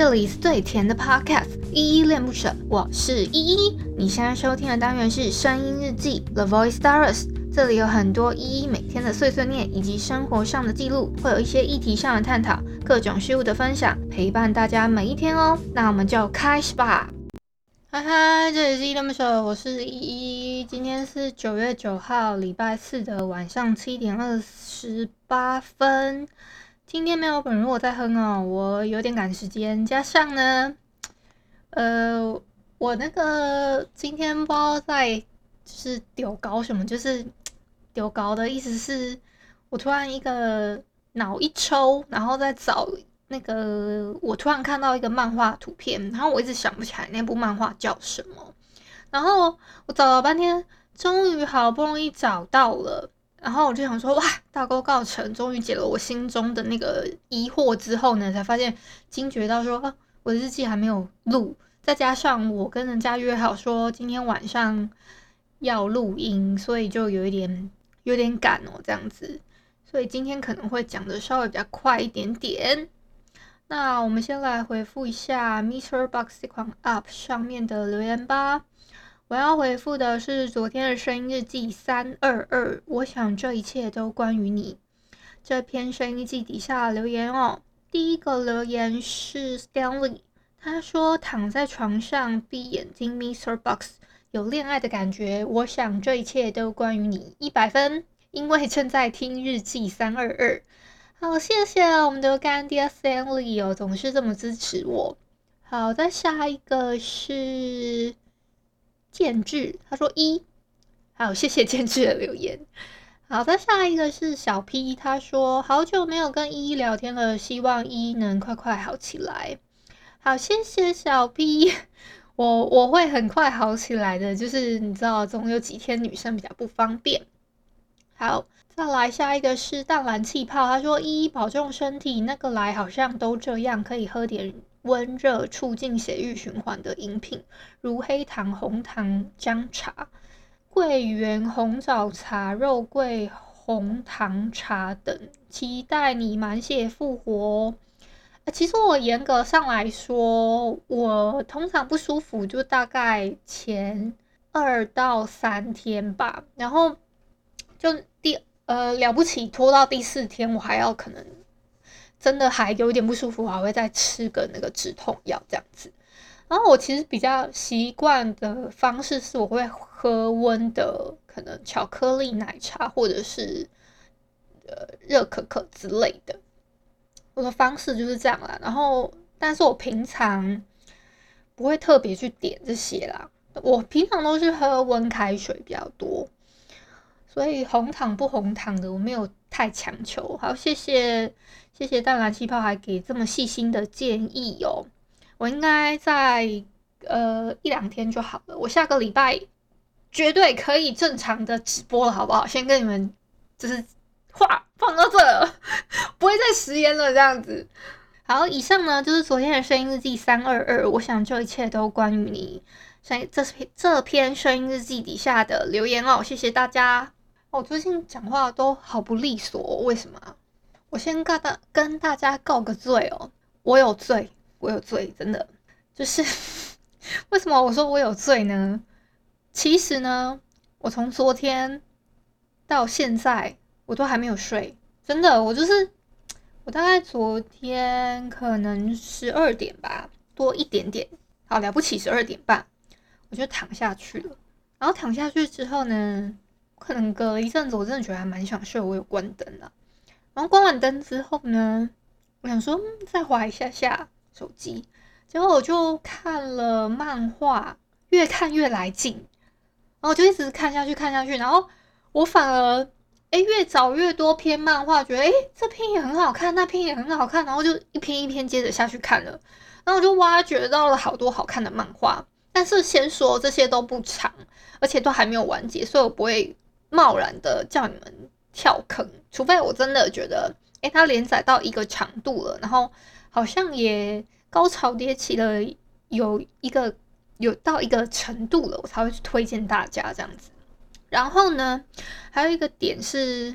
这里是最甜的 Podcast，依依恋不舍，我是依依。你现在收听的单元是声音日记 The Voice Diaries，这里有很多依依每天的碎碎念以及生活上的记录，会有一些议题上的探讨，各种事物的分享，陪伴大家每一天哦。那我们就开始吧。嗨嗨，这里是依依恋不舍，我是依依。今天是九月九号，礼拜四的晚上七点二十八分。今天没有本如果在哼哦，我有点赶时间，加上呢，呃，我那个今天不知道在就是丢稿什么，就是丢稿的意思是，我突然一个脑一抽，然后再找那个，我突然看到一个漫画图片，然后我一直想不起来那部漫画叫什么，然后我找了半天，终于好不容易找到了。然后我就想说，哇，大功告成，终于解了我心中的那个疑惑之后呢，才发现惊觉到说，啊，我的日记还没有录，再加上我跟人家约好说今天晚上要录音，所以就有一点有点赶哦，这样子，所以今天可能会讲的稍微比较快一点点。那我们先来回复一下 MrBox 这款 App 上面的留言吧。我要回复的是昨天的声音日记三二二，我想这一切都关于你。这篇声音日记底下留言哦，第一个留言是 Stanley，他说躺在床上闭眼睛，Mr. Box 有恋爱的感觉。我想这一切都关于你，一百分，因为正在听日记三二二。好，谢谢我们的干爹 Stanley 哦，总是这么支持我。好，再下一个是。建志，他说一，好，谢谢建志的留言。好，再下一个是小 P，他说好久没有跟依依聊天了，希望依依能快快好起来。好，谢谢小 P，我我会很快好起来的，就是你知道，总有几天女生比较不方便。好，再来下一个是淡蓝气泡，他说依依保重身体，那个来好像都这样，可以喝点。温热促进血液循环的饮品，如黑糖、红糖姜茶、桂圆红枣茶、肉桂红糖茶等。期待你满血复活。其实我严格上来说，我通常不舒服就大概前二到三天吧，然后就第呃了不起拖到第四天，我还要可能。真的还有点不舒服，我还会再吃个那个止痛药这样子。然后我其实比较习惯的方式是，我会喝温的，可能巧克力奶茶或者是呃热可可之类的。我的方式就是这样啦。然后，但是我平常不会特别去点这些啦。我平常都是喝温开水比较多，所以红糖不红糖的我没有太强求。好，谢谢。谢谢淡蓝气泡还给这么细心的建议哦，我应该在呃一两天就好了。我下个礼拜绝对可以正常的直播了，好不好？先跟你们就是话放到这，不会再食言了这样子。好，以上呢就是昨天的声音日记三二二，我想这一切都关于你。声这篇这篇声音日记底下的留言哦，谢谢大家。我最近讲话都好不利索，为什么？我先跟大跟大家告个罪哦，我有罪，我有罪，真的就是 为什么我说我有罪呢？其实呢，我从昨天到现在我都还没有睡，真的，我就是我大概昨天可能十二点吧，多一点点，好了不起十二点半，我就躺下去了。然后躺下去之后呢，可能隔了一阵子，我真的觉得还蛮想睡，我有关灯了。然后关完灯之后呢，我想说再滑一下下手机，结果我就看了漫画，越看越来劲，然后我就一直看下去看下去，然后我反而诶越找越多篇漫画，觉得诶这篇也很好看，那篇也很好看，然后就一篇一篇接着下去看了，然后我就挖掘到了好多好看的漫画，但是先说这些都不长，而且都还没有完结，所以我不会贸然的叫你们。跳坑，除非我真的觉得，诶、它连载到一个长度了，然后好像也高潮迭起了，有一个有到一个程度了，我才会去推荐大家这样子。然后呢，还有一个点是，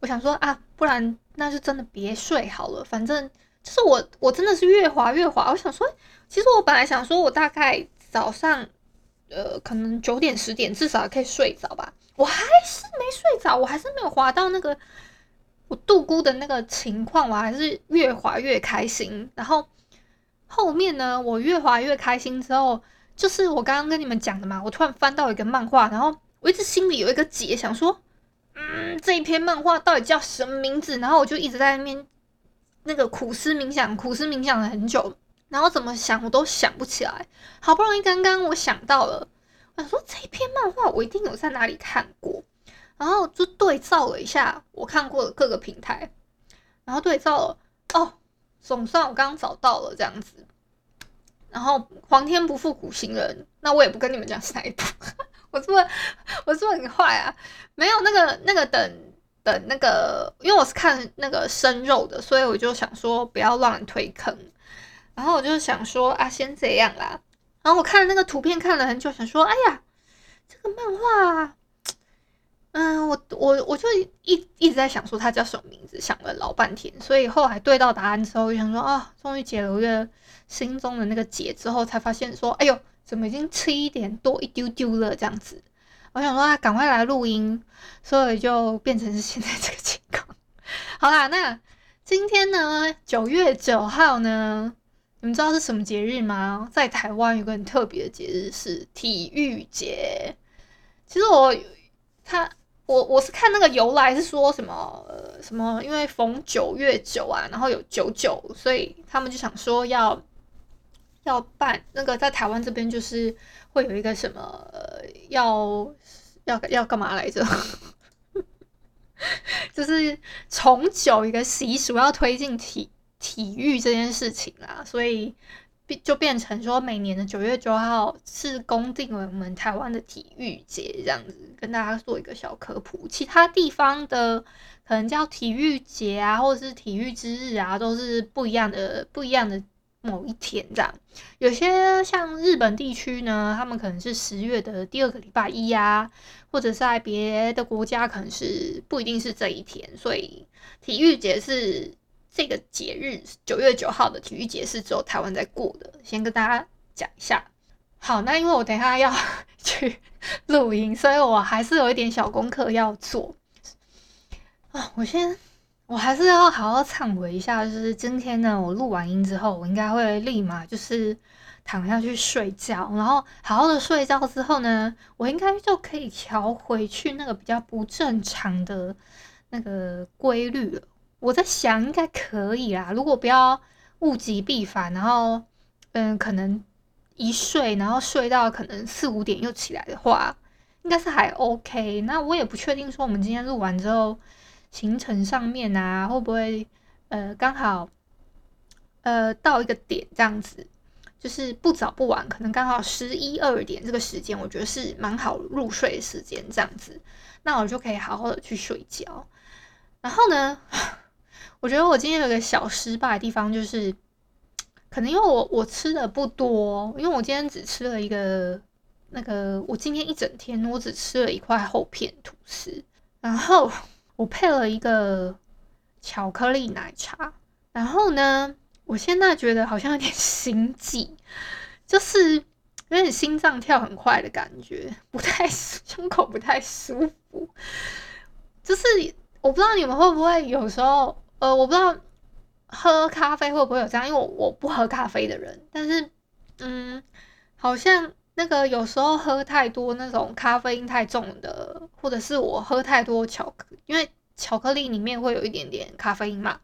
我想说啊，不然那就真的别睡好了，反正就是我我真的是越滑越滑。我想说，其实我本来想说我大概早上呃可能九点十点至少可以睡着吧，我还是没睡着，我还是没有滑到那个我度孤的那个情况，我还是越滑越开心。然后后面呢，我越滑越开心之后，就是我刚刚跟你们讲的嘛，我突然翻到一个漫画，然后我一直心里有一个结，想说。嗯，这一篇漫画到底叫什么名字？然后我就一直在那边那个苦思冥想，苦思冥想了很久，然后怎么想我都想不起来。好不容易刚刚我想到了，我想说这一篇漫画我一定有在哪里看过，然后就对照了一下我看过的各个平台，然后对照了哦，总算我刚刚找到了这样子。然后皇天不负苦心人，那我也不跟你们讲是哪一部。我是不是我是不是很坏啊？没有那个那个等等那个，因为我是看那个生肉的，所以我就想说不要乱推坑。然后我就想说啊，先这样啦。然后我看了那个图片看了很久，想说哎呀，这个漫画，嗯，我我我就一一直在想说它叫什么名字，想了老半天。所以后来对到答案之后，我就想说啊，终于解了我的心中的那个结之后，才发现说，哎呦。怎么已经七点多一丢丢了这样子？我想说啊，赶快来录音，所以就变成是现在这个情况。好啦，那今天呢，九月九号呢，你们知道是什么节日吗？在台湾有个很特别的节日是体育节。其实我他我我是看那个由来是说什么呃什么，因为逢九月九啊，然后有九九，所以他们就想说要。要办那个在台湾这边就是会有一个什么要要要干嘛来着？就是重九一个习俗，要推进体体育这件事情啦，所以就变成说每年的九月九号是公定为我们台湾的体育节，这样子跟大家做一个小科普。其他地方的可能叫体育节啊，或者是体育之日啊，都是不一样的，不一样的。某一天这样，有些像日本地区呢，他们可能是十月的第二个礼拜一呀，或者在别的国家可能是不一定是这一天，所以体育节是这个节日，九月九号的体育节是只有台湾在过的。先跟大家讲一下。好，那因为我等一下要 去录音，所以我还是有一点小功课要做啊，我先。我还是要好好忏悔一下，就是今天呢，我录完音之后，我应该会立马就是躺下去睡觉，然后好好的睡觉之后呢，我应该就可以调回去那个比较不正常的那个规律了。我在想，应该可以啦，如果不要物极必反，然后嗯，可能一睡，然后睡到可能四五点又起来的话，应该是还 OK。那我也不确定说我们今天录完之后。行程上面啊，会不会呃刚好呃到一个点这样子，就是不早不晚，可能刚好十一二点这个时间，我觉得是蛮好入睡的时间这样子，那我就可以好好的去睡觉。然后呢，我觉得我今天有个小失败的地方，就是可能因为我我吃的不多，因为我今天只吃了一个那个，我今天一整天我只吃了一块厚片吐司，然后。我配了一个巧克力奶茶，然后呢，我现在觉得好像有点心悸，就是有点心脏跳很快的感觉，不太胸口不太舒服。就是我不知道你们会不会有时候，呃，我不知道喝咖啡会不会有这样，因为我我不喝咖啡的人，但是嗯，好像。那个有时候喝太多那种咖啡因太重的，或者是我喝太多巧克，因为巧克力里面会有一点点咖啡因嘛。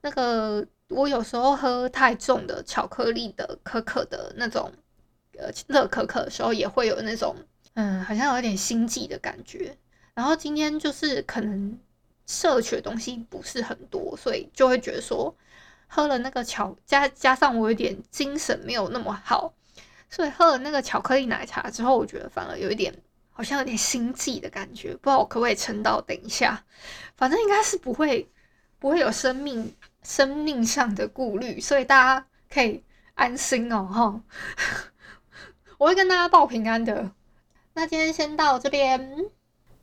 那个我有时候喝太重的巧克力的可可的那种，呃，热可可的时候也会有那种，嗯，好像有点心悸的感觉。然后今天就是可能摄取的东西不是很多，所以就会觉得说喝了那个巧加加上我有点精神没有那么好。所以喝了那个巧克力奶茶之后，我觉得反而有一点，好像有点心悸的感觉。不知道我可不可以撑到等一下，反正应该是不会，不会有生命生命上的顾虑，所以大家可以安心哦，哈。我会跟大家报平安的。那今天先到这边，